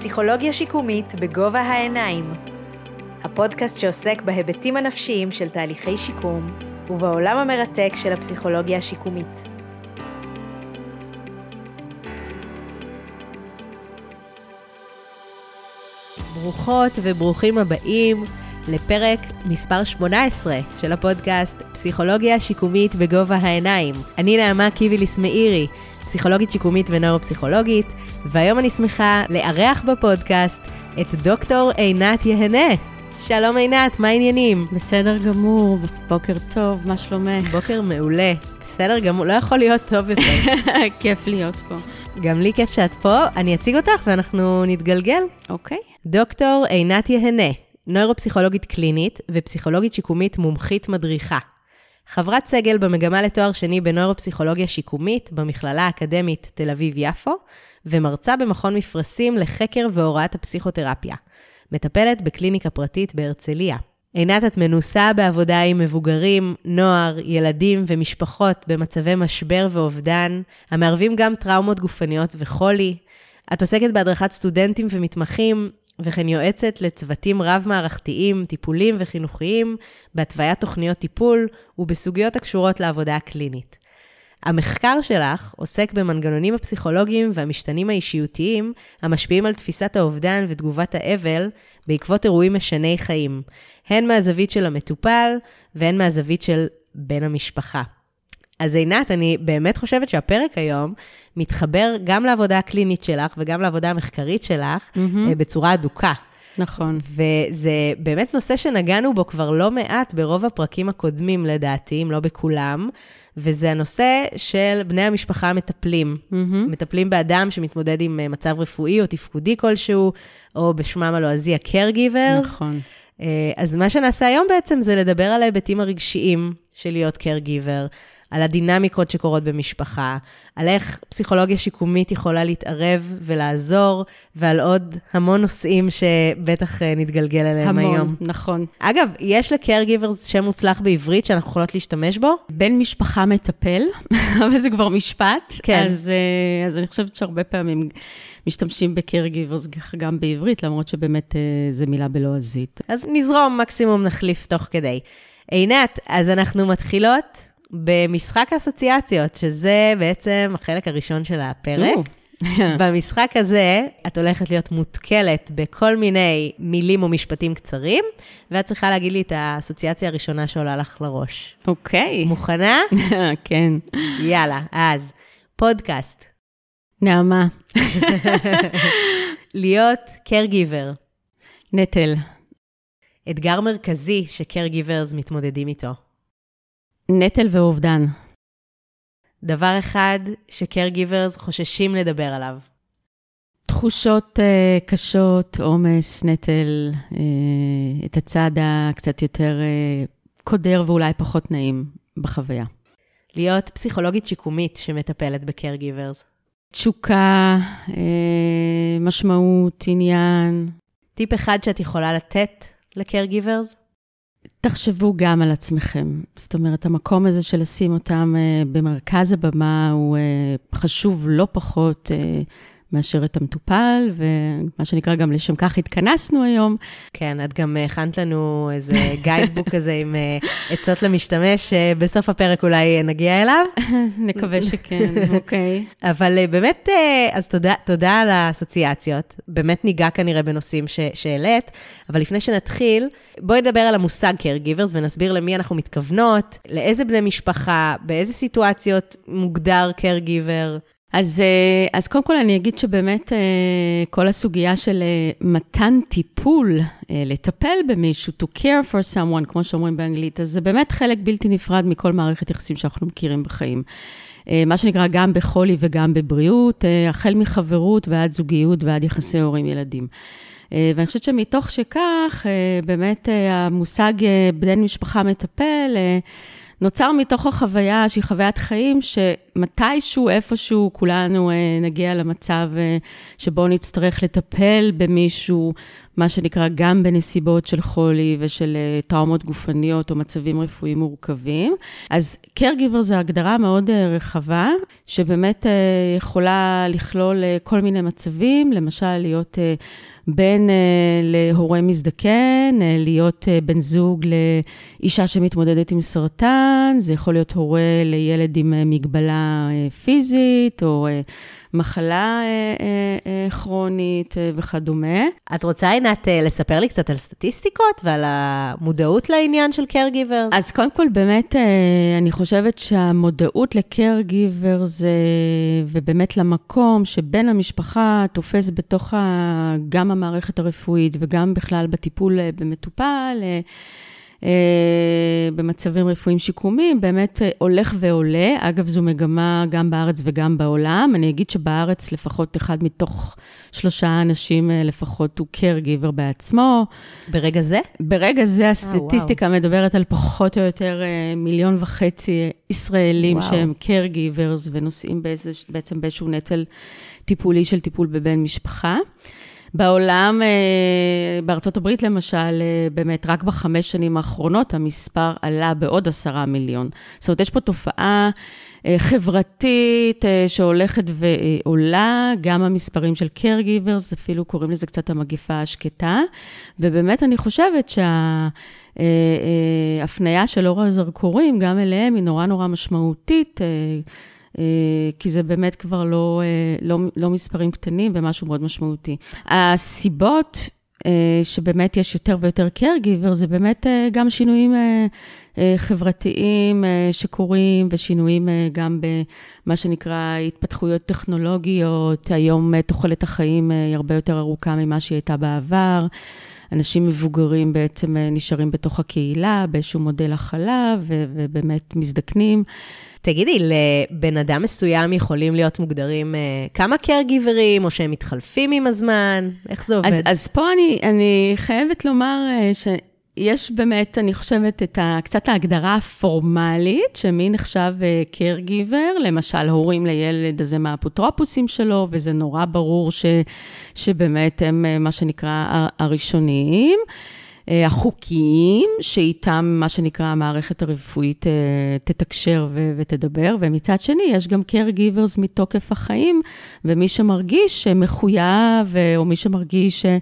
פסיכולוגיה שיקומית בגובה העיניים. הפודקאסט שעוסק בהיבטים הנפשיים של תהליכי שיקום ובעולם המרתק של הפסיכולוגיה השיקומית. ברוכות וברוכים הבאים לפרק מספר 18 של הפודקאסט פסיכולוגיה שיקומית בגובה העיניים. אני נעמה קיביליס מאירי, פסיכולוגית שיקומית ונוירופסיכולוגית, והיום אני שמחה לארח בפודקאסט את דוקטור עינת יהנה. שלום עינת, מה העניינים? בסדר גמור, בוקר טוב, מה שלומך? בוקר מעולה. בסדר גמור, לא יכול להיות טוב יותר. כיף להיות פה. גם לי כיף שאת פה, אני אציג אותך ואנחנו נתגלגל. אוקיי. דוקטור עינת יהנה, נוירופסיכולוגית קלינית ופסיכולוגית שיקומית מומחית מדריכה. חברת סגל במגמה לתואר שני בנוירופסיכולוגיה שיקומית במכללה האקדמית תל אביב-יפו, ומרצה במכון מפרשים לחקר והוראת הפסיכותרפיה. מטפלת בקליניקה פרטית בהרצליה. עינת, את מנוסה בעבודה עם מבוגרים, נוער, ילדים ומשפחות במצבי משבר ואובדן, המערבים גם טראומות גופניות וחולי. את עוסקת בהדרכת סטודנטים ומתמחים, וכן יועצת לצוותים רב-מערכתיים, טיפוליים וחינוכיים, בהתוויית תוכניות טיפול ובסוגיות הקשורות לעבודה הקלינית. המחקר שלך עוסק במנגנונים הפסיכולוגיים והמשתנים האישיותיים המשפיעים על תפיסת האובדן ותגובת האבל בעקבות אירועים משני חיים, הן מהזווית של המטופל והן מהזווית של בן המשפחה. אז עינת, אני באמת חושבת שהפרק היום מתחבר גם לעבודה הקלינית שלך וגם לעבודה המחקרית שלך mm-hmm. בצורה אדוקה. נכון. וזה באמת נושא שנגענו בו כבר לא מעט ברוב הפרקים הקודמים, לדעתי, אם לא בכולם, וזה הנושא של בני המשפחה המטפלים. Mm-hmm. מטפלים באדם שמתמודד עם אה, מצב רפואי או תפקודי כלשהו, או בשמם הלועזי ה-caregiver. נכון. אה, אז מה שנעשה היום בעצם זה לדבר על ההיבטים הרגשיים של להיות caregiver, על הדינמיקות שקורות במשפחה, על איך פסיכולוגיה שיקומית יכולה להתערב ולעזור, ועל עוד המון נושאים שבטח אה, נתגלגל אליהם המון, היום. המון, נכון. אגב, יש ל-caregivers שם מוצלח בעברית שאנחנו יכולות להשתמש בו? בן משפחה מטפל, אבל זה כבר משפט. כן. אז, אה, אז אני חושבת שהרבה פעמים משתמשים ב-caregivers גם בעברית, למרות שבאמת אה, זו מילה בלועזית. אז נזרום, מקסימום נחליף תוך כדי. עינת, אז אנחנו מתחילות במשחק אסוציאציות, שזה בעצם החלק הראשון של הפרק. במשחק הזה, את הולכת להיות מותקלת בכל מיני מילים או משפטים קצרים, ואת צריכה להגיד לי את האסוציאציה הראשונה שעולה לך לראש. אוקיי. מוכנה? כן. יאללה, אז פודקאסט. נעמה. להיות caregiver. נטל. אתגר מרכזי ש-caregivers מתמודדים איתו. נטל ואובדן. דבר אחד ש-caregivers חוששים לדבר עליו. תחושות uh, קשות, עומס, נטל, uh, את הצד הקצת יותר uh, קודר ואולי פחות נעים בחוויה. להיות פסיכולוגית שיקומית שמטפלת ב-caregivers. תשוקה, uh, משמעות, עניין. טיפ אחד שאת יכולה לתת ל-caregivers? תחשבו גם על עצמכם. זאת אומרת, המקום הזה של לשים אותם uh, במרכז הבמה הוא uh, חשוב לא פחות uh, מאשר את המטופל, ומה שנקרא, גם לשם כך התכנסנו היום. כן, את גם הכנת לנו איזה גיידבוק כזה עם עצות למשתמש, שבסוף הפרק אולי נגיע אליו. נקווה שכן, אוקיי. אבל באמת, אז תודה, תודה על האסוציאציות. באמת ניגע כנראה בנושאים שהעלית, אבל לפני שנתחיל, בואי נדבר על המושג caregivers ונסביר למי אנחנו מתכוונות, לאיזה בני משפחה, באיזה סיטואציות מוגדר caregiver. אז, אז קודם כל אני אגיד שבאמת כל הסוגיה של מתן טיפול, לטפל במישהו, to care for someone, כמו שאומרים באנגלית, אז זה באמת חלק בלתי נפרד מכל מערכת יחסים שאנחנו מכירים בחיים. מה שנקרא גם בחולי וגם בבריאות, החל מחברות ועד זוגיות ועד יחסי הורים-ילדים. ואני חושבת שמתוך שכך, באמת המושג בן משפחה מטפל, נוצר מתוך החוויה שהיא חוויית חיים, שמתישהו, איפשהו, כולנו נגיע למצב שבו נצטרך לטפל במישהו מה שנקרא גם בנסיבות של חולי ושל טראומות גופניות או מצבים רפואיים מורכבים. אז caregiver זה הגדרה מאוד רחבה, שבאמת יכולה לכלול כל מיני מצבים, למשל להיות בין להורה מזדקן, להיות בן זוג לאישה שמתמודדת עם סרטן, זה יכול להיות הורה לילד עם מגבלה פיזית, או מחלה uh, uh, uh, כרונית uh, וכדומה. את רוצה, עינת, uh, לספר לי קצת על סטטיסטיקות ועל המודעות לעניין של caregivers? אז קודם כל, באמת, uh, אני חושבת שהמודעות ל-caregivers, uh, ובאמת למקום שבין המשפחה תופס בתוך ה... גם המערכת הרפואית וגם בכלל בטיפול במטופל, במצבים רפואיים שיקומיים, באמת הולך ועולה. אגב, זו מגמה גם בארץ וגם בעולם. אני אגיד שבארץ לפחות אחד מתוך שלושה אנשים לפחות הוא caregiver בעצמו. ברגע זה? ברגע זה הסטטיסטיקה oh, wow. מדברת על פחות או יותר מיליון וחצי ישראלים wow. שהם caregivers ונושאים באיזה, בעצם באיזשהו נטל טיפולי של טיפול בבן משפחה. בעולם, אה, בארצות הברית למשל, אה, באמת, רק בחמש שנים האחרונות המספר עלה בעוד עשרה מיליון. זאת אומרת, יש פה תופעה אה, חברתית שהולכת ועולה, גם המספרים של caregivers, אפילו קוראים לזה קצת המגפה השקטה, ובאמת אני חושבת שההפניה של אור הזרקורים, גם אליהם, היא נורא נורא משמעותית. אה, כי זה באמת כבר לא, אה, לא, לא מספרים קטנים ומשהו מאוד משמעותי. הסיבות אה, שבאמת יש יותר ויותר caregiver, זה באמת גם שינויים חברתיים שקורים, ושינויים גם במה שנקרא התפתחויות טכנולוגיות. היום תוחלת החיים היא הרבה יותר ארוכה ממה שהיא הייתה בעבר. אנשים מבוגרים בעצם נשארים בתוך הקהילה, באיזשהו מודל הכלה, ובאמת מזדקנים. תגידי, לבן אדם מסוים יכולים להיות מוגדרים uh, כמה caregivers, או שהם מתחלפים עם הזמן? איך זה עובד? אז, אז פה אני, אני חייבת לומר uh, ש... יש באמת, אני חושבת, את ה, קצת ההגדרה הפורמלית, שמי נחשב uh, caregiver, למשל, הורים לילד הזה מהאפוטרופוסים שלו, וזה נורא ברור ש, שבאמת הם uh, מה שנקרא הראשוניים. אה, החוקיים, שאיתם, מה שנקרא, המערכת הרפואית אה, תתקשר ו- ותדבר, ומצד שני, יש גם caregivers מתוקף החיים, ומי שמרגיש מחויב, או מי שמרגיש... אה,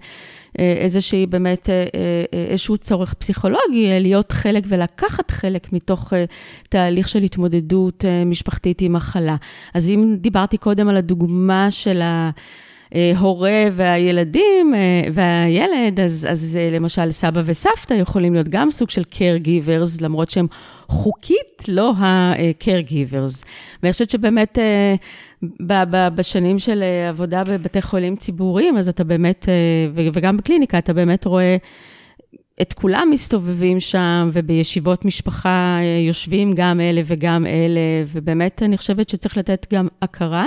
איזושהי באמת, איזשהו צורך פסיכולוגי, להיות חלק ולקחת חלק מתוך תהליך של התמודדות משפחתית עם מחלה. אז אם דיברתי קודם על הדוגמה של ה... ההורה והילדים אה, והילד, אז, אז אה, למשל סבא וסבתא יכולים להיות גם סוג של caregivers, למרות שהם חוקית לא ה-caregivers. ואני חושבת שבאמת אה, בשנים של עבודה בבתי חולים ציבוריים, אז אתה באמת, וגם בקליניקה, אתה באמת רואה... את כולם מסתובבים שם, ובישיבות משפחה יושבים גם אלה וגם אלה, ובאמת אני חושבת שצריך לתת גם הכרה.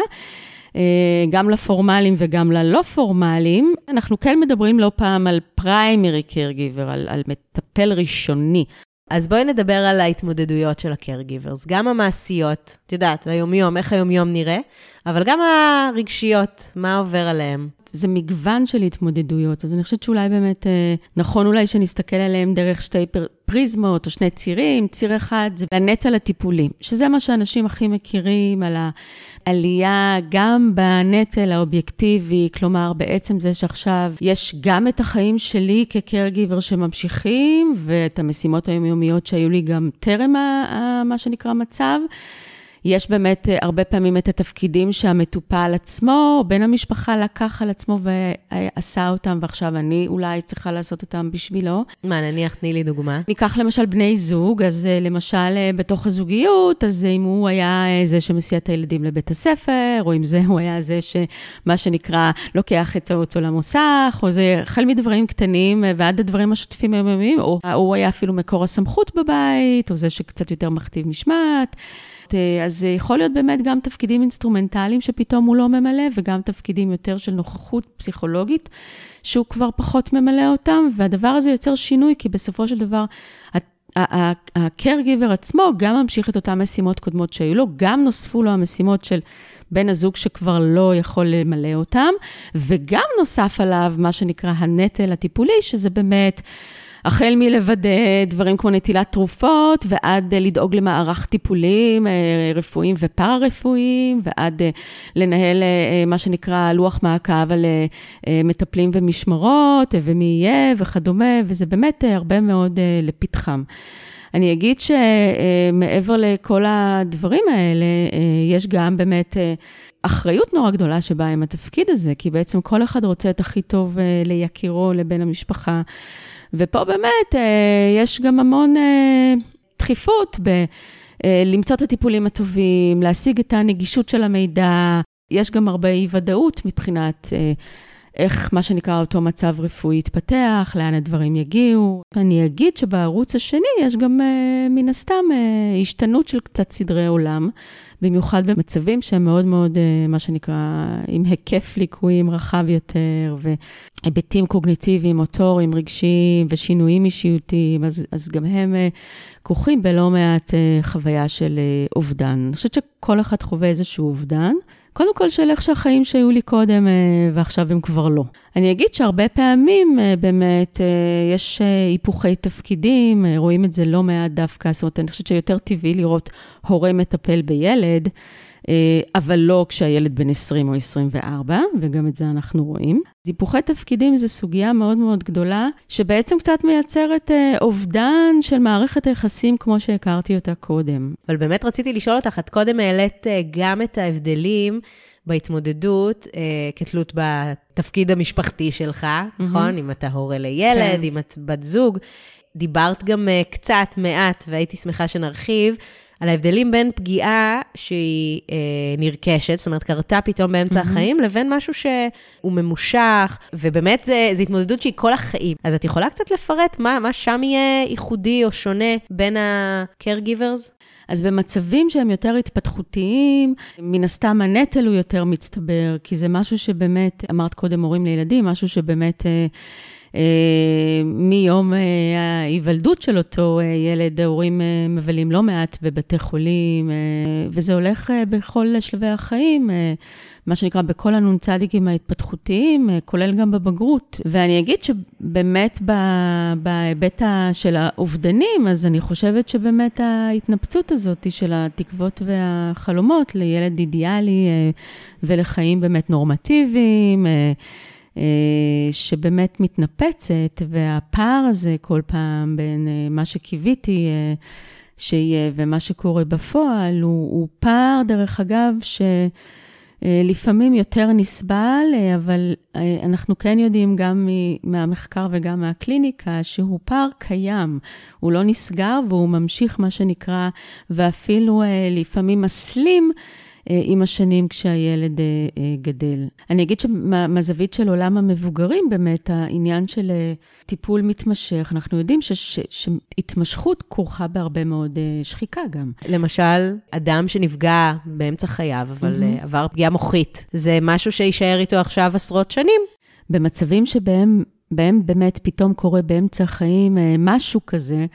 אה, גם לפורמליים וגם ללא פורמליים. אנחנו כן מדברים לא פעם על פריימרי קרגיבר, על, על מטפל ראשוני. אז בואי נדבר על ההתמודדויות של ה-caregivers, גם המעשיות, את יודעת, היומיום, איך היומיום נראה, אבל גם הרגשיות, מה עובר עליהם. זה מגוון של התמודדויות, אז אני חושבת שאולי באמת אה, נכון אולי שנסתכל עליהם דרך שתי פריזמות או שני צירים. ציר אחד זה הנטל הטיפולי, שזה מה שאנשים הכי מכירים על העלייה גם בנטל האובייקטיבי, כלומר, בעצם זה שעכשיו יש גם את החיים שלי כקרגיבר שממשיכים, ואת המשימות היומיומיות שהיו לי גם טרם מה שנקרא מצב. יש באמת אה, הרבה פעמים את התפקידים שהמטופל עצמו, או בן המשפחה לקח על עצמו ועשה אותם, ועכשיו אני אולי צריכה לעשות אותם בשבילו. מה, נניח, תני לי דוגמה. ניקח למשל בני זוג, אז אה, למשל אה, בתוך הזוגיות, אז אם הוא היה זה שמסיע את הילדים לבית הספר, או אם זה הוא היה זה שמה שנקרא, לוקח את האוטו למוסך, או זה החל מדברים קטנים ועד הדברים השוטפים היומיומיים, או הוא היה אפילו מקור הסמכות בבית, או זה שקצת יותר מכתיב משמעת. אה, אז יכול להיות באמת גם תפקידים אינסטרומנטליים שפתאום הוא לא ממלא, וגם תפקידים יותר של נוכחות פסיכולוגית, שהוא כבר פחות ממלא אותם, והדבר הזה יוצר שינוי, כי בסופו של דבר, ה-caregiver עצמו גם ממשיך את אותן משימות קודמות שהיו לו, גם נוספו לו המשימות של בן הזוג שכבר לא יכול למלא אותם, וגם נוסף עליו מה שנקרא הנטל הטיפולי, שזה באמת... החל מלוודא דברים כמו נטילת תרופות, ועד לדאוג למערך טיפולים אה, רפואיים ופארה-רפואיים, ועד אה, לנהל אה, מה שנקרא לוח מעקב על מטפלים ומשמרות, ומי יהיה וכדומה, וזה באמת הרבה מאוד לפתחם. אני אגיד שמעבר לכל הדברים האלה, יש גם באמת אחריות נורא גדולה שבאה עם התפקיד הזה, כי בעצם כל אחד רוצה את הכי טוב ליקירו, לבן המשפחה. ופה באמת אה, יש גם המון אה, דחיפות ב... אה, למצוא את הטיפולים הטובים, להשיג את הנגישות של המידע. יש גם הרבה אי-ודאות מבחינת איך מה שנקרא אותו מצב רפואי יתפתח, לאן הדברים יגיעו. אני אגיד שבערוץ השני יש גם מן הסתם השתנות של קצת סדרי עולם. במיוחד במצבים שהם מאוד מאוד, אה, מה שנקרא, עם היקף ליקויים רחב יותר, והיבטים קוגניטיביים, מוטוריים, רגשיים ושינויים אישיותיים, אז, אז גם הם אה, כרוכים בלא מעט אה, חוויה של אובדן. אני חושבת שכל אחד חווה איזשהו אובדן. קודם כל של איך שהחיים שהיו לי קודם ועכשיו הם כבר לא. אני אגיד שהרבה פעמים באמת יש היפוכי תפקידים, רואים את זה לא מעט דווקא, זאת אומרת, אני חושבת שיותר טבעי לראות הורה מטפל בילד, אבל לא כשהילד בן 20 או 24, וגם את זה אנחנו רואים. היפוכי תפקידים זו סוגיה מאוד מאוד גדולה, שבעצם קצת מייצרת אובדן של מערכת היחסים כמו שהכרתי אותה קודם. אבל באמת רציתי לשאול אותך, את קודם העלית גם את ההבדלים. בהתמודדות אה, כתלות בתפקיד המשפחתי שלך, mm-hmm. נכון? אם אתה הורה לילד, כן. אם את בת זוג. דיברת גם אה, קצת, מעט, והייתי שמחה שנרחיב, על ההבדלים בין פגיעה שהיא אה, נרכשת, זאת אומרת, קרתה פתאום באמצע mm-hmm. החיים, לבין משהו שהוא ממושך, ובאמת זו התמודדות שהיא כל החיים. אז את יכולה קצת לפרט מה, מה שם יהיה ייחודי או שונה בין ה-caregivers? אז במצבים שהם יותר התפתחותיים, מן הסתם הנטל הוא יותר מצטבר, כי זה משהו שבאמת, אמרת קודם הורים לילדים, משהו שבאמת... אה, מיום אה, ההיוולדות של אותו אה, ילד, ההורים מבלים לא מעט בבתי חולים, וזה הולך בכל שלבי החיים, מה שנקרא בכל הנ"צים ההתפתחותיים, כולל גם בבגרות. ואני אגיד שבאמת בהיבט של האובדנים, אז אני חושבת שבאמת ההתנפצות הזאת של התקוות והחלומות לילד אידיאלי ולחיים באמת נורמטיביים, אה, שבאמת מתנפצת, והפער הזה כל פעם בין אה, מה שקיוויתי אה, שיהיה ומה שקורה בפועל, הוא, הוא פער, דרך אגב, שלפעמים יותר נסבל, אבל אנחנו כן יודעים גם מהמחקר וגם מהקליניקה שהוא פער קיים, הוא לא נסגר והוא ממשיך, מה שנקרא, ואפילו לפעמים מסלים. אה, עם השנים כשהילד אה, אה, גדל. אני אגיד שמהזווית של עולם המבוגרים, באמת, העניין של טיפול מתמשך, אנחנו יודעים שהתמשכות כרוכה בהרבה מאוד שחיקה גם. למשל, אדם שנפגע באמצע חייו, אבל mm-hmm. עבר פגיעה מוחית, זה משהו שיישאר איתו עכשיו עשרות שנים. במצבים שבהם בהם באמת פתאום קורה באמצע החיים משהו כזה, אה,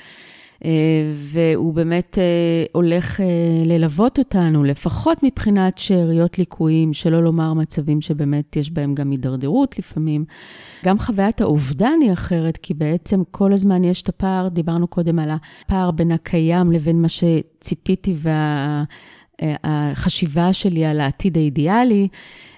והוא באמת אה, הולך אה, ללוות אותנו, לפחות מבחינת שאריות ליקויים, שלא לומר מצבים שבאמת יש בהם גם הידרדרות לפעמים. גם חוויית האובדן היא אחרת, כי בעצם כל הזמן יש את הפער, דיברנו קודם על הפער בין הקיים לבין מה שציפיתי והחשיבה שלי על העתיד האידיאלי.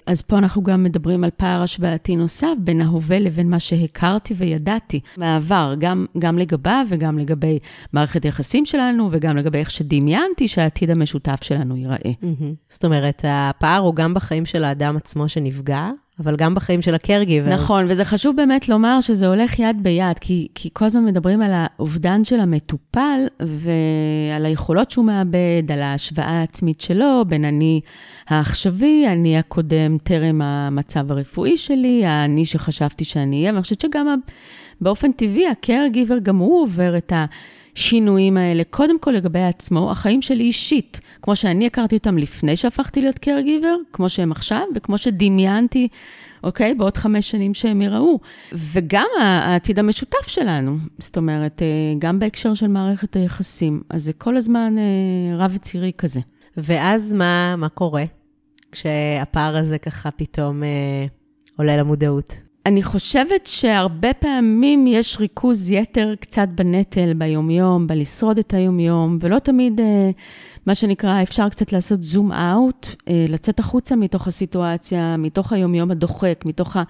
אז פה אנחנו גם מדברים על פער השוואתי נוסף בין ההווה לבין מה שהכרתי וידעתי מהעבר, גם, גם לגביו וגם לגבי מערכת היחסים שלנו וגם לגבי איך שדמיינתי שהעתיד המשותף שלנו ייראה. Mm-hmm. זאת אומרת, הפער הוא גם בחיים של האדם עצמו שנפגע, אבל גם בחיים של ה-caregiver. נכון, וזה חשוב באמת לומר שזה הולך יד ביד, כי, כי כל הזמן מדברים על האובדן של המטופל ועל היכולות שהוא מאבד, על ההשוואה העצמית שלו בין אני העכשווי, אני הקודם טרם המצב הרפואי שלי, האני שחשבתי שאני אהיה, ואני חושבת שגם באופן טבעי, ה-caregiver גם הוא עובר את ה... השינויים האלה, קודם כל לגבי עצמו, החיים שלי אישית, כמו שאני הכרתי אותם לפני שהפכתי להיות caregiver, כמו שהם עכשיו, וכמו שדמיינתי, אוקיי? בעוד חמש שנים שהם יראו. וגם העתיד המשותף שלנו, זאת אומרת, אה, גם בהקשר של מערכת היחסים. אז זה כל הזמן אה, רב-צירי כזה. ואז מה, מה קורה כשהפער הזה ככה פתאום אה, עולה למודעות? אני חושבת שהרבה פעמים יש ריכוז יתר קצת בנטל ביומיום, בלשרוד את היומיום, ולא תמיד, אה, מה שנקרא, אפשר קצת לעשות זום אאוט, אה, לצאת החוצה מתוך הסיטואציה, מתוך היומיום הדוחק, מתוך ה...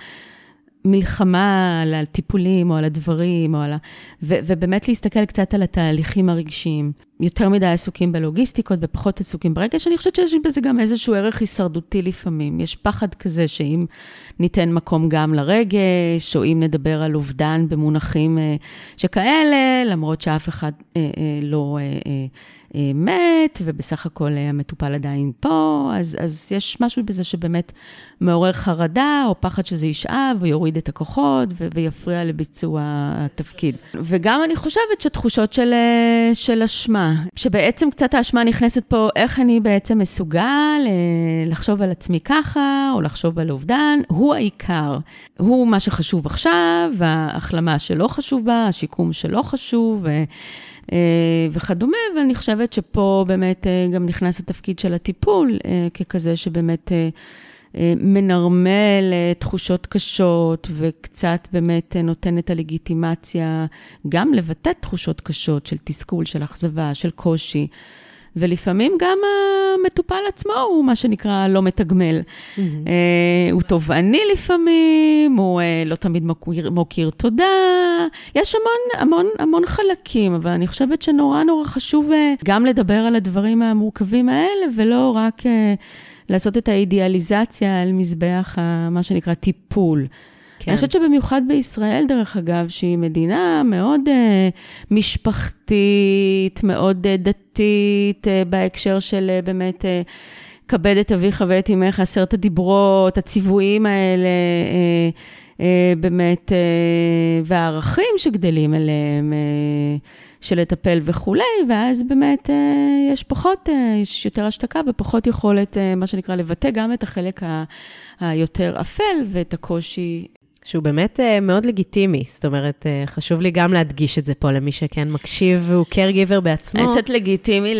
מלחמה על הטיפולים או על הדברים, או על ה... ו, ובאמת להסתכל קצת על התהליכים הרגשיים. יותר מדי עסוקים בלוגיסטיקות ופחות עסוקים ברגש, אני חושבת שיש בזה גם איזשהו ערך הישרדותי לפעמים. יש פחד כזה שאם ניתן מקום גם לרגש, או אם נדבר על אובדן במונחים אה, שכאלה, למרות שאף אחד אה, אה, לא... מת, ובסך הכל המטופל עדיין פה, אז, אז יש משהו בזה שבאמת מעורר חרדה, או פחד שזה ישאב, או יוריד את הכוחות, ו- ויפריע לביצוע התפקיד. וגם אני חושבת שתחושות של, של אשמה, שבעצם קצת האשמה נכנסת פה, איך אני בעצם מסוגל לחשוב על עצמי ככה, או לחשוב על אובדן, הוא העיקר. הוא מה שחשוב עכשיו, ההחלמה שלא חשובה, השיקום שלא חשוב. אה, וכדומה, ואני חושבת שפה באמת אה, גם נכנס התפקיד של הטיפול אה, ככזה שבאמת מנרמל תחושות קשות וקצת באמת נותן את הלגיטימציה גם לבטא תחושות קשות של תסכול, של אכזבה, של קושי. ולפעמים גם המטופל עצמו הוא מה שנקרא לא מתגמל. Mm-hmm. אה, הוא תובעני לפעמים, הוא אה, לא תמיד מוקיר, מוקיר תודה. יש המון, המון, המון חלקים, אבל אני חושבת שנורא נורא חשוב אה, גם לדבר על הדברים המורכבים האלה, ולא רק אה, לעשות את האידיאליזציה על מזבח ה, מה שנקרא טיפול. כן. אני חושבת שבמיוחד בישראל, דרך אגב, שהיא מדינה מאוד uh, משפחתית, מאוד uh, דתית, uh, בהקשר של uh, באמת... Uh, כבד את אביך ואת אמך, עשרת הדיברות, הציוויים האלה, אה, אה, באמת, אה, והערכים שגדלים עליהם, אה, של לטפל וכולי, ואז באמת אה, יש פחות, אה, יש יותר השתקה ופחות יכולת, אה, מה שנקרא, לבטא גם את החלק היותר אפל ואת הקושי שהוא באמת uh, מאוד לגיטימי. זאת אומרת, uh, חשוב לי גם להדגיש את זה פה למי שכן מקשיב והוא caregiver בעצמו. אני חושבת לגיטימי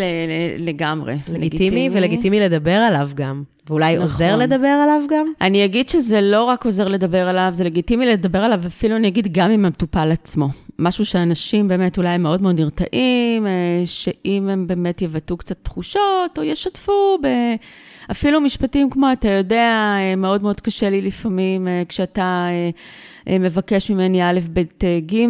לגמרי. לגיטימי, לגיטימי ולגיטימי לדבר עליו גם. ואולי נכון. עוזר לדבר עליו גם? אני אגיד שזה לא רק עוזר לדבר עליו, זה לגיטימי לדבר עליו, אפילו אני אגיד גם עם המטופל עצמו. משהו שאנשים באמת אולי מאוד מאוד נרתעים, אה, שאם הם באמת יבטאו קצת תחושות, או ישתפו ב... אפילו משפטים כמו, אתה יודע, אה, מאוד מאוד קשה לי לפעמים אה, כשאתה מבקש ממני א', ב', ג',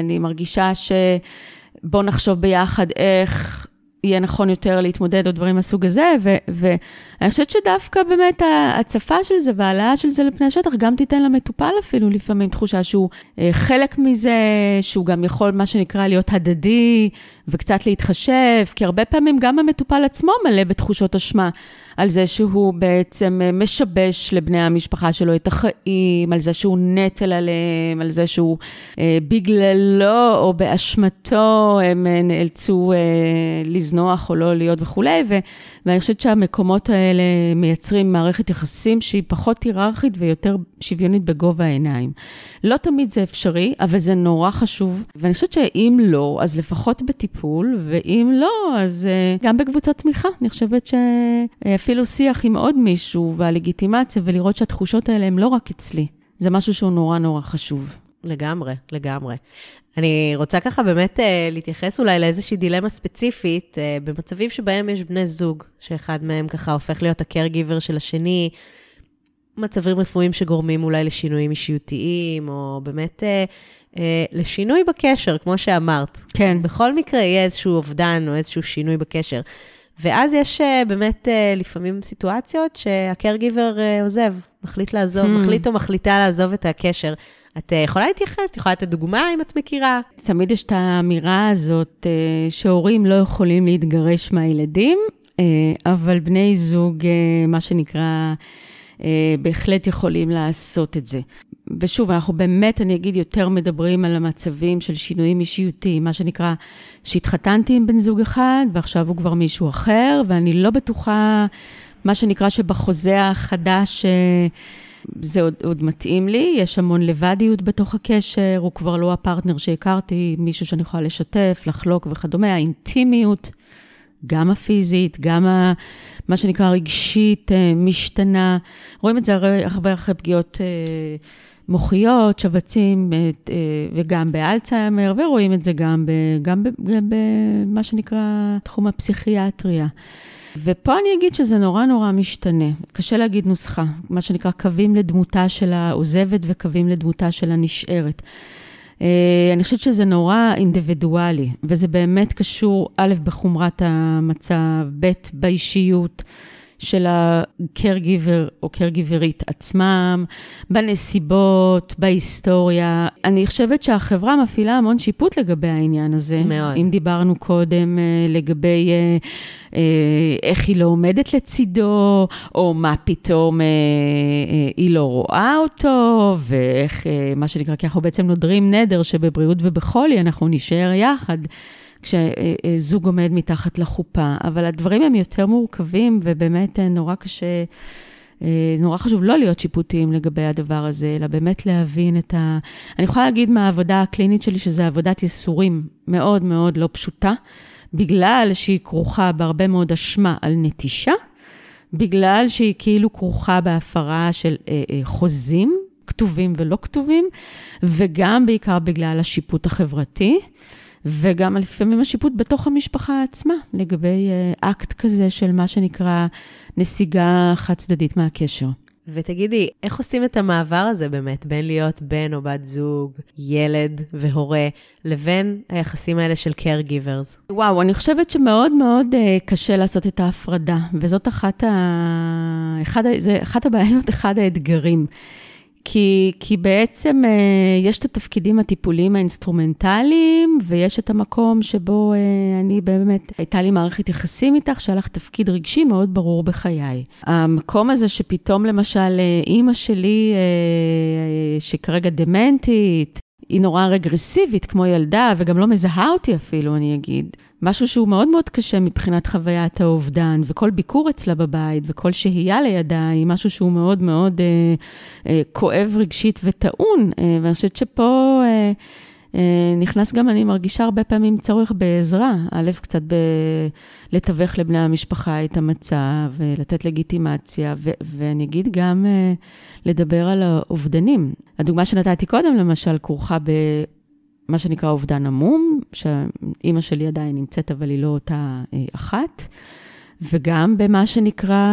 אני מרגישה שבוא נחשוב ביחד איך יהיה נכון יותר להתמודד או דברים מהסוג הזה, ואני חושבת שדווקא באמת ההצפה של זה והעלאה של זה לפני השטח גם תיתן למטופל אפילו לפעמים תחושה שהוא אה, חלק מזה, שהוא גם יכול, מה שנקרא, להיות הדדי וקצת להתחשב, כי הרבה פעמים גם המטופל עצמו מלא בתחושות אשמה. על זה שהוא בעצם אה, משבש לבני המשפחה שלו את החיים, על זה שהוא נטל עליהם, על זה שהוא אה, בגללו או באשמתו הם אה, נאלצו אה, לזנוח או לא להיות וכולי, ו, ואני חושבת שהמקומות האלה מייצרים מערכת יחסים שהיא פחות היררכית ויותר שוויונית בגובה העיניים. לא תמיד זה אפשרי, אבל זה נורא חשוב, ואני חושבת שאם לא, אז לפחות בטיפול, ואם לא, אז אה, גם בקבוצות תמיכה. אני חושבת ש... אה, שיח עם עוד מישהו והלגיטימציה, ולראות שהתחושות האלה הן לא רק אצלי. זה משהו שהוא נורא נורא חשוב. לגמרי, לגמרי. אני רוצה ככה באמת uh, להתייחס אולי לאיזושהי דילמה ספציפית, uh, במצבים שבהם יש בני זוג, שאחד מהם ככה הופך להיות ה-caregiver של השני, מצבים רפואיים שגורמים אולי לשינויים אישיותיים, או באמת uh, uh, לשינוי בקשר, כמו שאמרת. כן. בכל מקרה יהיה איזשהו אובדן או איזשהו שינוי בקשר. ואז יש אה, באמת אה, לפעמים סיטואציות שהקרגיבר אה, עוזב, מחליט לעזוב, hmm. מחליט או מחליטה לעזוב את הקשר. את יכולה להתייחס? את יכולה לתת דוגמה אם את מכירה? תמיד יש את האמירה הזאת שהורים לא יכולים להתגרש מהילדים, אבל בני זוג, מה שנקרא, בהחלט יכולים לעשות את זה. ושוב, אנחנו באמת, אני אגיד, יותר מדברים על המצבים של שינויים אישיותיים, מה שנקרא, שהתחתנתי עם בן זוג אחד, ועכשיו הוא כבר מישהו אחר, ואני לא בטוחה, מה שנקרא שבחוזה החדש, אה, זה עוד, עוד מתאים לי, יש המון לבדיות בתוך הקשר, הוא כבר לא הפרטנר שהכרתי, מישהו שאני יכולה לשתף, לחלוק וכדומה, האינטימיות, גם הפיזית, גם ה, מה שנקרא רגשית, אה, משתנה. רואים את זה הרבה אחרי פגיעות אה, מוחיות, שבצים, אה, וגם באלצהיימר, ורואים את זה גם, גם במה שנקרא תחום הפסיכיאטריה. ופה אני אגיד שזה נורא נורא משתנה. קשה להגיד נוסחה, מה שנקרא קווים לדמותה של העוזבת וקווים לדמותה של הנשארת. אה, אני חושבת שזה נורא אינדיבידואלי, וזה באמת קשור, א', בחומרת המצב, ב', באישיות. של ה-caregiver או caregiverית עצמם, בנסיבות, בהיסטוריה. אני חושבת שהחברה מפעילה המון שיפוט לגבי העניין הזה. מאוד. אם דיברנו קודם אה, לגבי אה, אה, איך היא לא עומדת לצידו, או מה פתאום היא לא רואה אותו, ואיך, מה שנקרא, כי אנחנו בעצם נודרים נדר שבבריאות ובחולי אנחנו נישאר יחד. כשזוג עומד מתחת לחופה, אבל הדברים הם יותר מורכבים, ובאמת אה, נורא קשה, אה, נורא חשוב לא להיות שיפוטיים לגבי הדבר הזה, אלא באמת להבין את ה... אני יכולה להגיד מהעבודה הקלינית שלי, שזו עבודת ייסורים מאוד מאוד לא פשוטה, בגלל שהיא כרוכה בהרבה מאוד אשמה על נטישה, בגלל שהיא כאילו כרוכה בהפרה של אה, חוזים, כתובים ולא כתובים, וגם בעיקר בגלל השיפוט החברתי. וגם לפעמים השיפוט בתוך המשפחה עצמה, לגבי אה, אקט כזה של מה שנקרא נסיגה חד-צדדית מהקשר. ותגידי, איך עושים את המעבר הזה באמת, בין להיות בן או בת זוג, ילד והורה, לבין היחסים האלה של caregivers? וואו, אני חושבת שמאוד מאוד אה, קשה לעשות את ההפרדה, וזאת אחת, ה... אחד, זה אחת הבעיות, אחד האתגרים. כי, כי בעצם אה, יש את התפקידים הטיפוליים האינסטרומנטליים, ויש את המקום שבו אה, אני באמת, הייתה לי מערכת יחסים איתך, שהיה לך תפקיד רגשי מאוד ברור בחיי. המקום הזה שפתאום, למשל, אה, אימא שלי, שכרגע דמנטית, היא נורא רגרסיבית כמו ילדה, וגם לא מזהה אותי אפילו, אני אגיד. משהו שהוא מאוד מאוד קשה מבחינת חוויית האובדן, וכל ביקור אצלה בבית וכל שהייה לידה היא משהו שהוא מאוד מאוד אה, אה, כואב רגשית וטעון. אה, ואני חושבת שפה אה, אה, נכנס גם, אני מרגישה הרבה פעמים צורך בעזרה. א', קצת ב... לתווך לבני המשפחה את המצב, לתת לגיטימציה, ו- ואני אגיד גם אה, לדבר על האובדנים. הדוגמה שנתתי קודם, למשל, כרוכה. מה שנקרא אובדן עמום, שאימא שלי עדיין נמצאת, אבל היא לא אותה אה, אחת. וגם במה שנקרא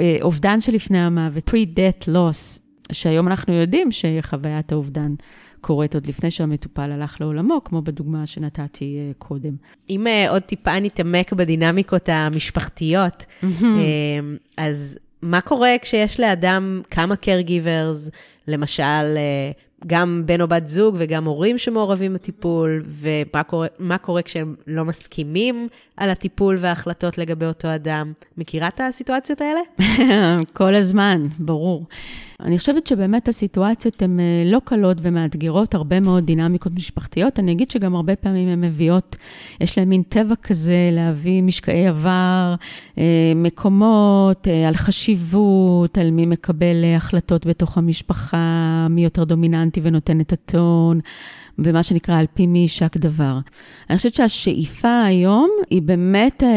אה, אובדן שלפני המוות, pre-death loss, שהיום אנחנו יודעים שחוויית האובדן קורית עוד לפני שהמטופל הלך לעולמו, כמו בדוגמה שנתתי אה, קודם. אם עוד טיפה נתעמק בדינמיקות המשפחתיות, אז מה קורה כשיש לאדם כמה caregivers, למשל, אה, גם בן או בת זוג וגם הורים שמעורבים בטיפול, ומה קורה, קורה כשהם לא מסכימים על הטיפול וההחלטות לגבי אותו אדם. מכירה את הסיטואציות האלה? כל הזמן, ברור. אני חושבת שבאמת הסיטואציות הן אה, לא קלות ומאתגרות, הרבה מאוד דינמיקות משפחתיות. אני אגיד שגם הרבה פעמים הן מביאות, יש להן מין טבע כזה להביא משקעי עבר, אה, מקומות, על חשיבות, על מי מקבל החלטות בתוך המשפחה, מי יותר דומיננטי ונותן את הטון. ומה שנקרא על פי מי יישק דבר. אני חושבת שהשאיפה היום היא באמת אה,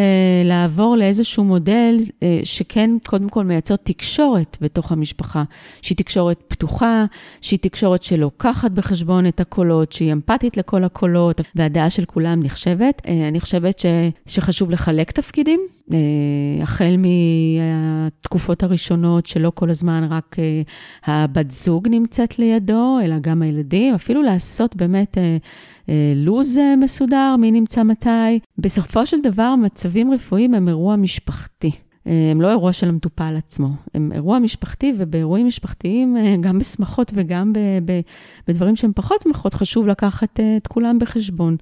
לעבור לאיזשהו מודל אה, שכן, קודם כל מייצר תקשורת בתוך המשפחה, שהיא תקשורת פתוחה, שהיא תקשורת שלוקחת בחשבון את הקולות, שהיא אמפתית לכל הקולות, והדעה של כולם נחשבת. אה, אני חושבת ש, שחשוב לחלק תפקידים, אה, החל מהתקופות הראשונות, שלא כל הזמן רק אה, הבת זוג נמצאת לידו, אלא גם הילדים, אפילו לעשות באמת... באמת אה, אה, לו"ז אה, מסודר, מי נמצא מתי. בסופו של דבר, מצבים רפואיים הם אירוע משפחתי. אה, הם לא אירוע של המטופל עצמו, הם אירוע משפחתי, ובאירועים משפחתיים, אה, גם בשמחות וגם ב, ב, בדברים שהם פחות שמחות, חשוב לקחת את כולם בחשבון.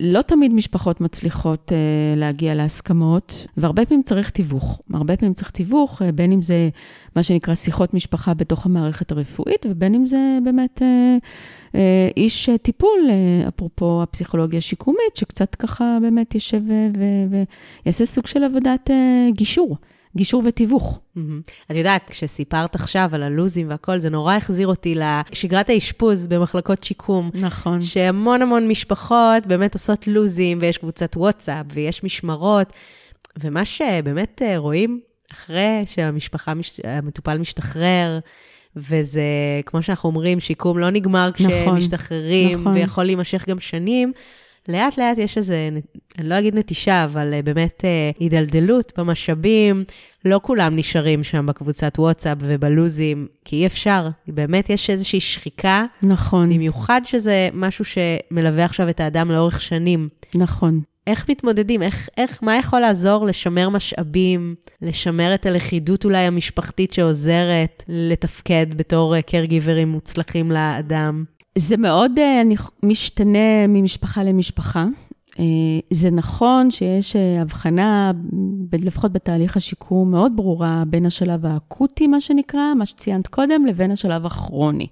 לא תמיד משפחות מצליחות uh, להגיע להסכמות, והרבה פעמים צריך תיווך. הרבה פעמים צריך תיווך, uh, בין אם זה מה שנקרא שיחות משפחה בתוך המערכת הרפואית, ובין אם זה באמת uh, איש טיפול, אפרופו הפסיכולוגיה השיקומית, שקצת ככה באמת יושב ויעשה סוג של עבודת גישור. גישור ותיווך. את יודעת, כשסיפרת עכשיו על הלוזים והכל, זה נורא החזיר אותי לשגרת האשפוז במחלקות שיקום. נכון. שהמון המון משפחות באמת עושות לוזים, ויש קבוצת וואטסאפ, ויש משמרות, ומה שבאמת אה, רואים אחרי שהמשפחה, המטופל משתחרר, וזה, כמו שאנחנו אומרים, שיקום לא נגמר נכון, כשמשתחררים, נכון. ויכול להימשך גם שנים. לאט לאט יש איזה, אני לא אגיד נטישה, אבל אה, באמת אה, הידלדלות במשאבים. לא כולם נשארים שם בקבוצת וואטסאפ ובלוזים, כי אי אפשר. באמת יש איזושהי שחיקה. נכון. במיוחד שזה משהו שמלווה עכשיו את האדם לאורך שנים. נכון. איך מתמודדים? איך, איך, מה יכול לעזור לשמר משאבים, לשמר את הלכידות אולי המשפחתית שעוזרת לתפקד בתור קרגיברים אה, מוצלחים לאדם? זה מאוד uh, משתנה ממשפחה למשפחה. Uh, זה נכון שיש uh, הבחנה, לפחות בתהליך השיקום, מאוד ברורה בין השלב האקוטי, מה שנקרא, מה שציינת קודם, לבין השלב הכרוני.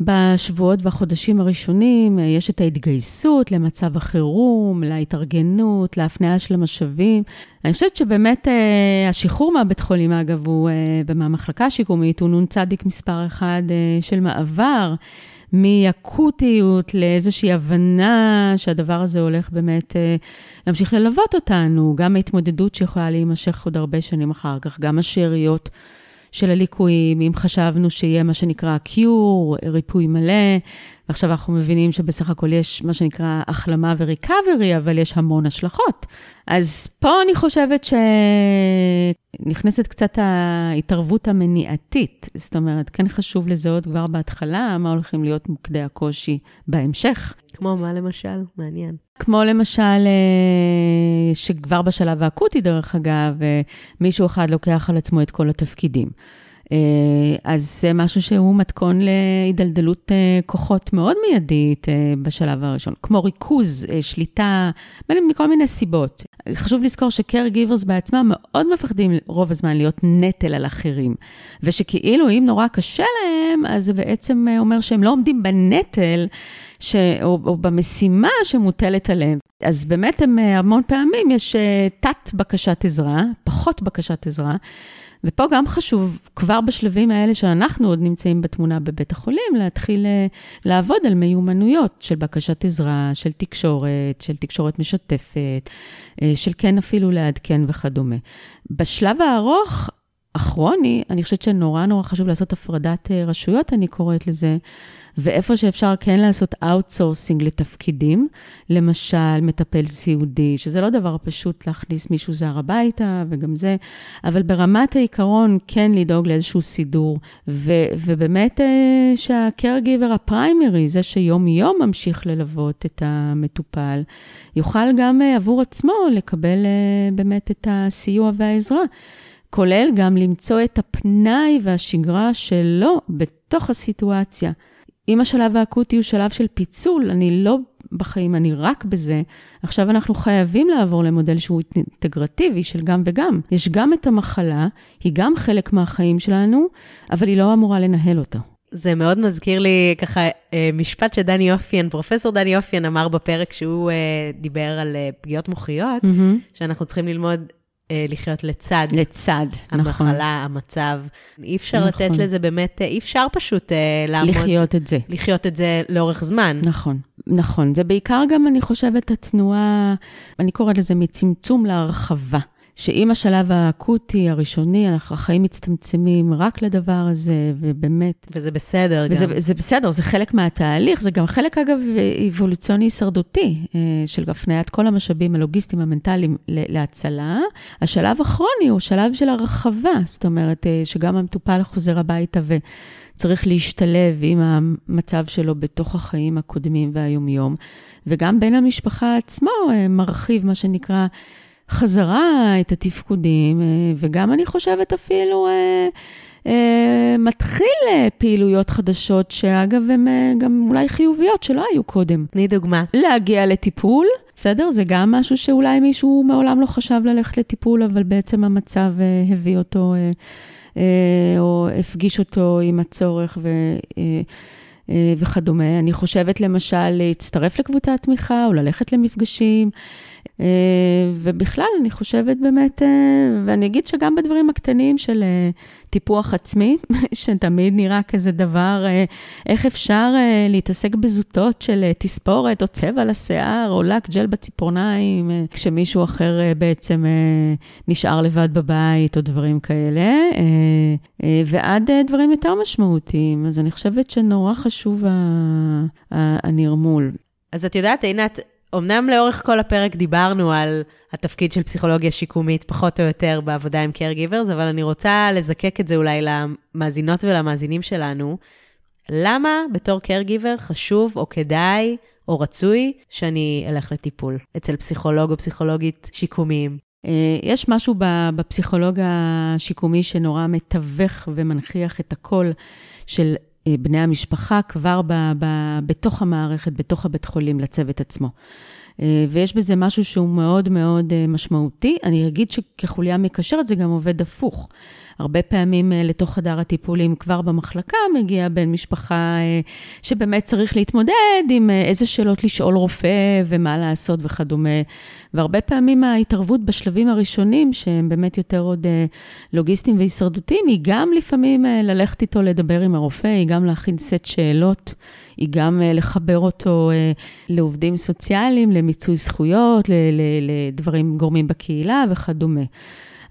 בשבועות והחודשים הראשונים יש את ההתגייסות למצב החירום, להתארגנות, להפניה של המשאבים. אני חושבת שבאמת השחרור מהבית חולים, אגב, הוא, ומהמחלקה השיקומית, הוא נ"צ מספר אחד של מעבר. מאקוטיות לאיזושהי הבנה שהדבר הזה הולך באמת אה, להמשיך ללוות אותנו, גם ההתמודדות שיכולה להימשך עוד הרבה שנים אחר כך, גם השאריות של הליקויים, אם חשבנו שיהיה מה שנקרא קיור, ריפוי מלא, ועכשיו אנחנו מבינים שבסך הכל יש מה שנקרא החלמה וריקאברי, אבל יש המון השלכות. אז פה אני חושבת שנכנסת קצת ההתערבות המניעתית. זאת אומרת, כן חשוב לזהות כבר בהתחלה מה הולכים להיות מוקדי הקושי בהמשך. כמו מה למשל? מעניין. כמו למשל, אה, שכבר בשלב האקוטי, דרך אגב, אה, מישהו אחד לוקח על עצמו את כל התפקידים. אה, אז זה משהו שהוא מתכון להידלדלות אה, כוחות מאוד מיידית אה, בשלב הראשון, כמו ריכוז, שליטה, מכל מיני סיבות. חשוב לזכור ש-care givers בעצמם מאוד מפחדים רוב הזמן להיות נטל על אחרים, ושכאילו אם נורא קשה להם, אז זה בעצם אומר שהם לא עומדים בנטל. ש... או, או במשימה שמוטלת עליהם. אז באמת הם המון פעמים יש תת בקשת עזרה, פחות בקשת עזרה, ופה גם חשוב, כבר בשלבים האלה שאנחנו עוד נמצאים בתמונה בבית החולים, להתחיל אה, לעבוד על מיומנויות של בקשת עזרה, של תקשורת, של תקשורת משתפת, אה, של כן אפילו לעדכן וכדומה. בשלב הארוך, הכרוני, אני חושבת שנורא נורא חשוב לעשות הפרדת אה, רשויות, אני קוראת לזה. ואיפה שאפשר כן לעשות outsourcing לתפקידים, למשל מטפל סיעודי, שזה לא דבר פשוט להכניס מישהו זר הביתה, וגם זה, אבל ברמת העיקרון כן לדאוג לאיזשהו סידור, ו, ובאמת אה, שהקרגיבר הפריימרי, זה שיום-יום ממשיך ללוות את המטופל, יוכל גם אה, עבור עצמו לקבל אה, באמת את הסיוע והעזרה. כולל גם למצוא את הפנאי והשגרה שלו בתוך הסיטואציה. אם השלב האקוטי הוא שלב של פיצול, אני לא בחיים, אני רק בזה, עכשיו אנחנו חייבים לעבור למודל שהוא אינטגרטיבי של גם וגם. יש גם את המחלה, היא גם חלק מהחיים שלנו, אבל היא לא אמורה לנהל אותה. זה מאוד מזכיר לי ככה אה, משפט שדני אופיין, פרופסור דני אופיין אמר בפרק שהוא אה, דיבר על אה, פגיעות מוחיות, mm-hmm. שאנחנו צריכים ללמוד לחיות לצד. לצד, המחלה, נכון. המחלה, המצב. אי אפשר נכון. לתת לזה באמת, אה, אי אפשר פשוט אה, לעמוד... לחיות את זה. לחיות את זה לאורך זמן. נכון, נכון. זה בעיקר גם, אני חושבת, התנועה, אני קוראת לזה מצמצום להרחבה. שאם השלב האקוטי, הראשוני, החיים מצטמצמים רק לדבר הזה, ובאמת... וזה בסדר וזה, גם. זה בסדר, זה חלק מהתהליך, זה גם חלק, אגב, אבולוציוני הישרדותי, אה, של הפניית כל המשאבים הלוגיסטיים, המנטליים להצלה. השלב האחרוני הוא שלב של הרחבה, זאת אומרת, אה, שגם המטופל חוזר הביתה ו... צריך להשתלב עם המצב שלו בתוך החיים הקודמים והיומיום, וגם בין המשפחה עצמו אה, מרחיב, מה שנקרא, חזרה את התפקודים, אה, וגם אני חושבת אפילו אה, אה, מתחיל פעילויות חדשות, שאגב, הן גם אולי חיוביות, שלא היו קודם. תני דוגמה. להגיע לטיפול, בסדר? זה גם משהו שאולי מישהו מעולם לא חשב ללכת לטיפול, אבל בעצם המצב הביא אותו, או הפגיש אותו עם הצורך ו... וכדומה. אני חושבת למשל להצטרף לקבוצת תמיכה או ללכת למפגשים. אה, ובכלל, אני חושבת באמת, אה, ואני אגיד שגם בדברים הקטנים של אה, טיפוח עצמי, שתמיד נראה כזה דבר, איך אפשר להתעסק בזוטות של תספורת או צבע לשיער או לק ג'ל בציפורניים, כשמישהו אחר בעצם נשאר לבד בבית או דברים כאלה, ועד דברים יותר משמעותיים. אז אני חושבת שנורא חשוב הנרמול. אז את יודעת, עינת, אמנם לאורך כל הפרק דיברנו על התפקיד של פסיכולוגיה שיקומית, פחות או יותר בעבודה עם caregivers, אבל אני רוצה לזקק את זה אולי למאזינות ולמאזינים שלנו. למה בתור caregiver חשוב או כדאי או רצוי שאני אלך לטיפול אצל פסיכולוג או פסיכולוגית שיקומיים? אה, יש משהו בפסיכולוג השיקומי שנורא מתווך ומנכיח את הקול של בני המשפחה כבר ב, ב, בתוך המערכת, בתוך הבית חולים, לצוות עצמו. אה, ויש בזה משהו שהוא מאוד מאוד אה, משמעותי. אני אגיד שכחוליה מקשרת זה גם עובד הפוך. הרבה פעמים אה, לתוך חדר הטיפולים כבר במחלקה מגיע בן משפחה שבאמת צריך להתמודד עם איזה שאלות לשאול רופא ומה לעשות וכדומה. והרבה פעמים ההתערבות בשלבים הראשונים, שהם באמת יותר עוד לוגיסטיים והישרדותיים, היא גם לפעמים ללכת איתו לדבר עם הרופא, היא גם להכין סט שאלות. היא גם אה, לחבר אותו אה, לעובדים סוציאליים, למיצוי זכויות, לדברים, גורמים בקהילה וכדומה.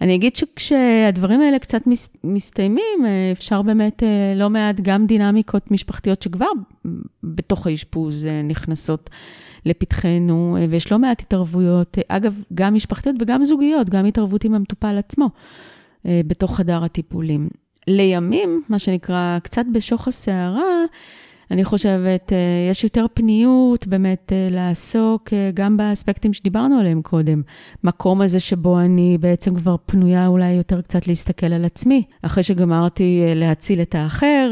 אני אגיד שכשהדברים האלה קצת מסתיימים, אה, אפשר באמת לא מעט גם דינמיקות משפחתיות שכבר בתוך האשפוז נכנסות לפתחנו, ויש לא מעט התערבויות, אגב, גם משפחתיות וגם זוגיות, גם התערבות עם המטופל עצמו בתוך חדר הטיפולים. לימים, מה שנקרא, קצת בשוך הסערה, אני חושבת, אה, יש יותר פניות באמת אה, לעסוק אה, גם באספקטים שדיברנו עליהם קודם. מקום הזה שבו אני בעצם כבר פנויה אולי יותר קצת להסתכל על עצמי, אחרי שגמרתי להציל את האחר.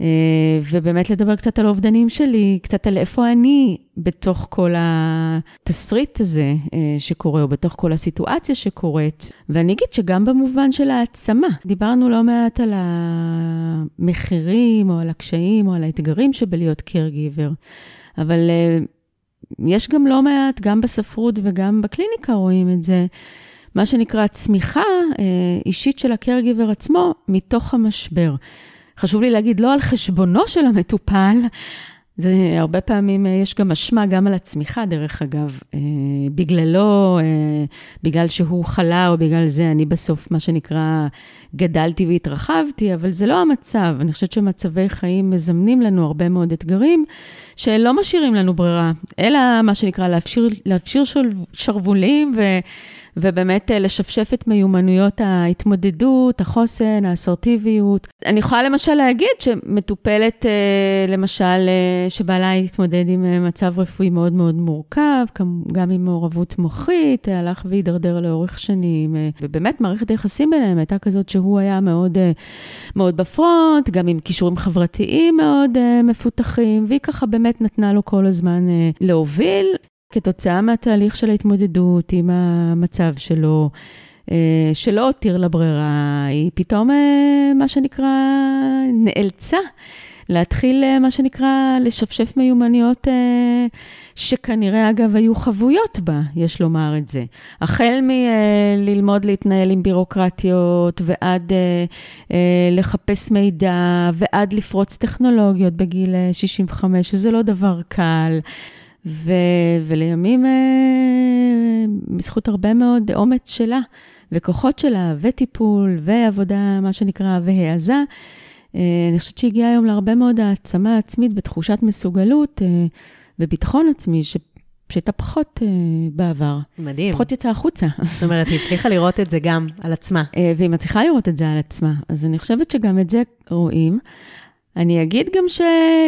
אה, ובאמת לדבר קצת על האובדנים שלי, קצת על איפה אני בתוך כל התסריט הזה אה, שקורה, או בתוך כל הסיטואציה שקורית. ואני אגיד שגם במובן של העצמה, דיברנו לא מעט על המחירים, או על הקשיים, או על האתגרים שבלהיות caregiver, אבל אה, יש גם לא מעט, גם בספרות וגם בקליניקה רואים את זה. מה שנקרא צמיחה אישית של ה-caregiver עצמו מתוך המשבר. חשוב לי להגיד, לא על חשבונו של המטופל, זה הרבה פעמים, אה, יש גם אשמה גם על הצמיחה, דרך אגב. אה, בגללו, אה, בגלל שהוא חלה או בגלל זה, אני בסוף, מה שנקרא, גדלתי והתרחבתי, אבל זה לא המצב. אני חושבת שמצבי חיים מזמנים לנו הרבה מאוד אתגרים, שלא משאירים לנו ברירה, אלא מה שנקרא להפשיר, להפשיר שרוולים ו... ובאמת אה, לשפשף את מיומנויות ההתמודדות, החוסן, האסרטיביות. אני יכולה למשל להגיד שמטופלת, אה, למשל, אה, שבעלה התמודד עם מצב רפואי מאוד מאוד מורכב, גם עם מעורבות מוחית, הלך והידרדר לאורך שנים, ובאמת מערכת היחסים ביניהם הייתה כזאת שהוא היה מאוד, מאוד בפרונט, גם עם כישורים חברתיים מאוד מפותחים, והיא ככה באמת נתנה לו כל הזמן להוביל. כתוצאה מהתהליך של ההתמודדות עם המצב שלו, אה, שלא הותיר לה ברירה, היא פתאום, אה, מה שנקרא, נאלצה להתחיל, אה, מה שנקרא, לשפשף מיומנויות שכנראה, אגב, היו חבויות בה, יש לומר את זה. החל מללמוד להתנהל עם בירוקרטיות, ועד לחפש מידע, ועד לפרוץ טכנולוגיות בגיל 65, שזה לא דבר קל. ו, ולימים, אה, בזכות הרבה מאוד אומץ שלה וכוחות שלה, וטיפול, ועבודה, מה שנקרא, והעזה, אה, אני חושבת שהגיעה היום להרבה מאוד העצמה עצמית ותחושת מסוגלות אה, וביטחון עצמי, ש... שהייתה פחות uh, בעבר. מדהים. פחות יצאה החוצה. זאת אומרת, היא הצליחה לראות את זה גם על עצמה. והיא מצליחה לראות את זה על עצמה. אז אני חושבת שגם את זה רואים. אני אגיד גם ש...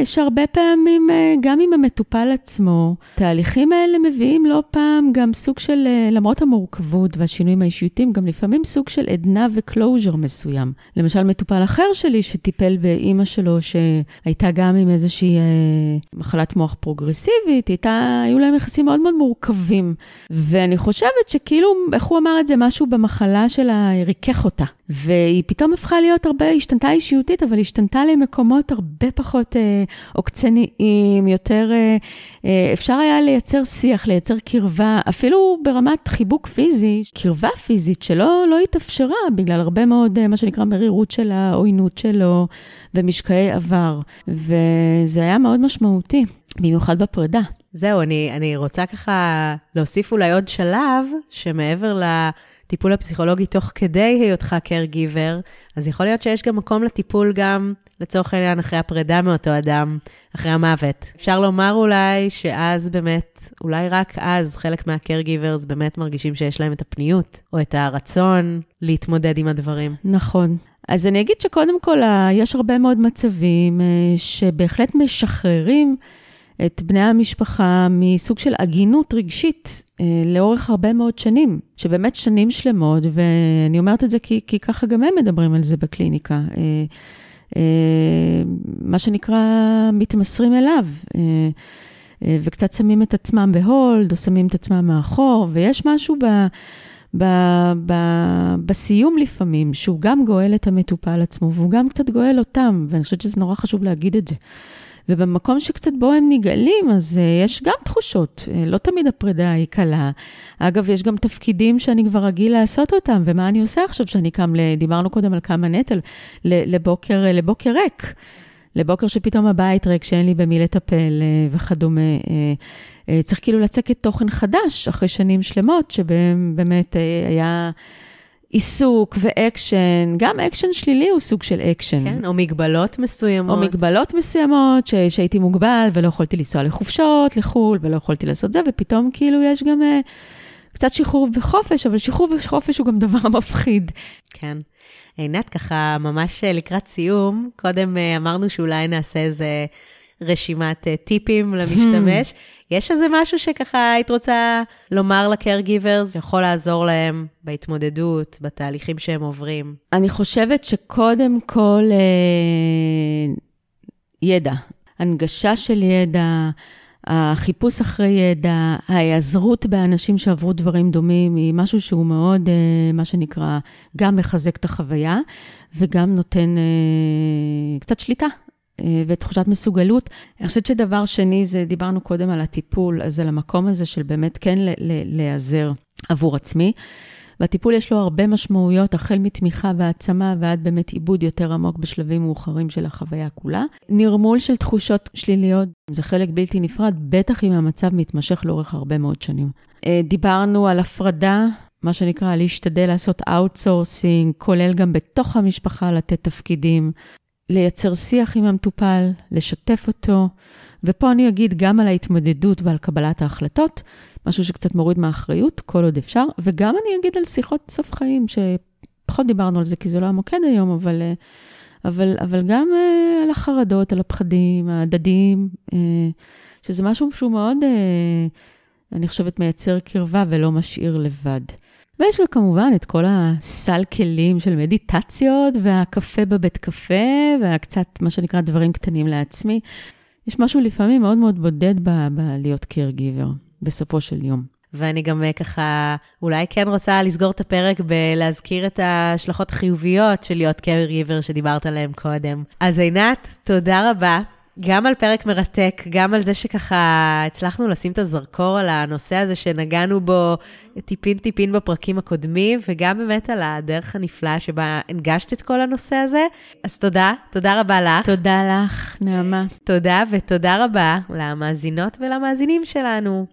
שהרבה פעמים, אה, גם עם המטופל עצמו, תהליכים האלה מביאים לא פעם גם סוג של, אה, למרות המורכבות והשינויים האישיותיים, גם לפעמים סוג של עדנה ו closure מסוים. למשל, מטופל אחר שלי שטיפל באימא שלו, שהייתה גם עם איזושהי אה, מחלת מוח פרוגרסיבית, הייתה, היו להם יחסים מאוד מאוד מורכבים. ואני חושבת שכאילו, איך הוא אמר את זה, משהו במחלה שלה ריכך אותה. והיא פתאום הפכה להיות הרבה, השתנתה אישיותית, אבל השתנתה למקומות הרבה פחות אה, עוקצניים, יותר, אה, אה, אפשר היה לייצר שיח, לייצר קרבה, אפילו ברמת חיבוק פיזי, קרבה פיזית שלא לא התאפשרה בגלל הרבה מאוד, מה שנקרא, מרירות של העוינות שלו ומשקעי עבר. וזה היה מאוד משמעותי, במיוחד בפרידה. זהו, אני, אני רוצה ככה להוסיף אולי עוד שלב, שמעבר ל... טיפול הפסיכולוגי תוך כדי היותך caregiver, אז יכול להיות שיש גם מקום לטיפול גם, לצורך העניין, אחרי הפרידה מאותו אדם, אחרי המוות. אפשר לומר אולי שאז באמת, אולי רק אז, חלק מה-caregivers באמת מרגישים שיש להם את הפניות, או את הרצון להתמודד עם הדברים. נכון. אז אני אגיד שקודם כל, יש הרבה מאוד מצבים אה, שבהחלט משחררים את בני המשפחה מסוג של עגינות רגשית אה, לאורך הרבה מאוד שנים, שבאמת שנים שלמות, ואני אומרת את זה כי, כי ככה גם הם מדברים על זה בקליניקה. אה, אה, מה שנקרא, מתמסרים אליו. אה, אה, וקצת שמים את עצמם בהולד, או שמים את עצמם מאחור, ויש משהו ב, ב, ב, בסיום לפעמים, שהוא גם גואל את המטופל עצמו, והוא גם קצת גואל אותם, ואני חושבת שזה נורא חשוב להגיד את זה. ובמקום שקצת בו הם נגאלים, אז uh, יש גם תחושות, uh, לא תמיד הפרידה היא קלה. אגב, יש גם תפקידים שאני כבר רגיל לעשות אותם, ומה אני עושה עכשיו שאני קם, דיברנו קודם על כמה נטל, לבוקר, uh, לבוקר ריק. לבוקר שפתאום הבית ריק, שאין לי במי לטפל uh, וכדומה. Uh, אה, צריך כאילו לצקת תוכן חדש אחרי שנים שלמות, שבהם באמת אה, היה... עיסוק ואקשן, גם אקשן שלילי הוא סוג של אקשן. כן, או מגבלות מסוימות. או מגבלות מסוימות, ש- שהייתי מוגבל ולא יכולתי לנסוע לחופשות, לחו"ל, ולא יכולתי לעשות זה, ופתאום כאילו יש גם אה, קצת שחרור וחופש, אבל שחרור וחופש הוא גם דבר מפחיד. כן. עינת, ככה ממש אה, לקראת סיום, קודם אה, אמרנו שאולי נעשה איזה רשימת טיפים למשתמש. יש איזה משהו שככה היית רוצה לומר ל-caregivers, יכול לעזור להם בהתמודדות, בתהליכים שהם עוברים? אני חושבת שקודם כל, אה, ידע. הנגשה של ידע, החיפוש אחרי ידע, ההיעזרות באנשים שעברו דברים דומים, היא משהו שהוא מאוד, אה, מה שנקרא, גם מחזק את החוויה וגם נותן אה, קצת שליטה ותחושת מסוגלות. אני חושבת שדבר שני, זה דיברנו קודם על הטיפול, אז על המקום הזה של באמת כן להיעזר עבור עצמי. והטיפול יש לו הרבה משמעויות, החל מתמיכה והעצמה ועד באמת עיבוד יותר עמוק בשלבים מאוחרים של החוויה כולה. נרמול של תחושות שליליות זה חלק בלתי נפרד, בטח אם המצב מתמשך לאורך הרבה מאוד שנים. אה, דיברנו על הפרדה, מה שנקרא להשתדל לעשות outsourcing, כולל גם בתוך המשפחה לתת תפקידים, לייצר שיח עם המטופל, לשתף אותו, ופה אני אגיד גם על ההתמודדות ועל קבלת ההחלטות, משהו שקצת מוריד מהאחריות, כל עוד אפשר, וגם אני אגיד על שיחות סוף חיים, שפחות דיברנו על זה כי זה לא המוקד היום, אבל, אה, אבל, אבל גם אה, על החרדות, על הפחדים ההדדיים, אה, שזה משהו שהוא מאוד, אני חושבת, מייצר קרבה ולא משאיר לבד. ויש גם כמובן את כל הסל כלים של מדיטציות, והקפה בבית קפה, והקצת, מה שנקרא, דברים קטנים לעצמי. יש משהו לפעמים מאוד מאוד בודד בלהיות caregiver, בסופו של יום. ואני גם אה, ככה, אולי כן רוצה לסגור את הפרק בלהזכיר את ההשלכות החיוביות של להיות caregiver שדיברת עליהן קודם. אז עינת, תודה רבה. גם על פרק מרתק, גם על זה שככה הצלחנו לשים את הזרקור על הנושא הזה שנגענו בו טיפין-טיפין בפרקים הקודמים, וגם באמת על הדרך הנפלאה שבה הנגשת את כל הנושא הזה. אז תודה, תודה רבה לך. תודה לך, נעמה. תודה, ותודה רבה למאזינות ולמאזינים שלנו.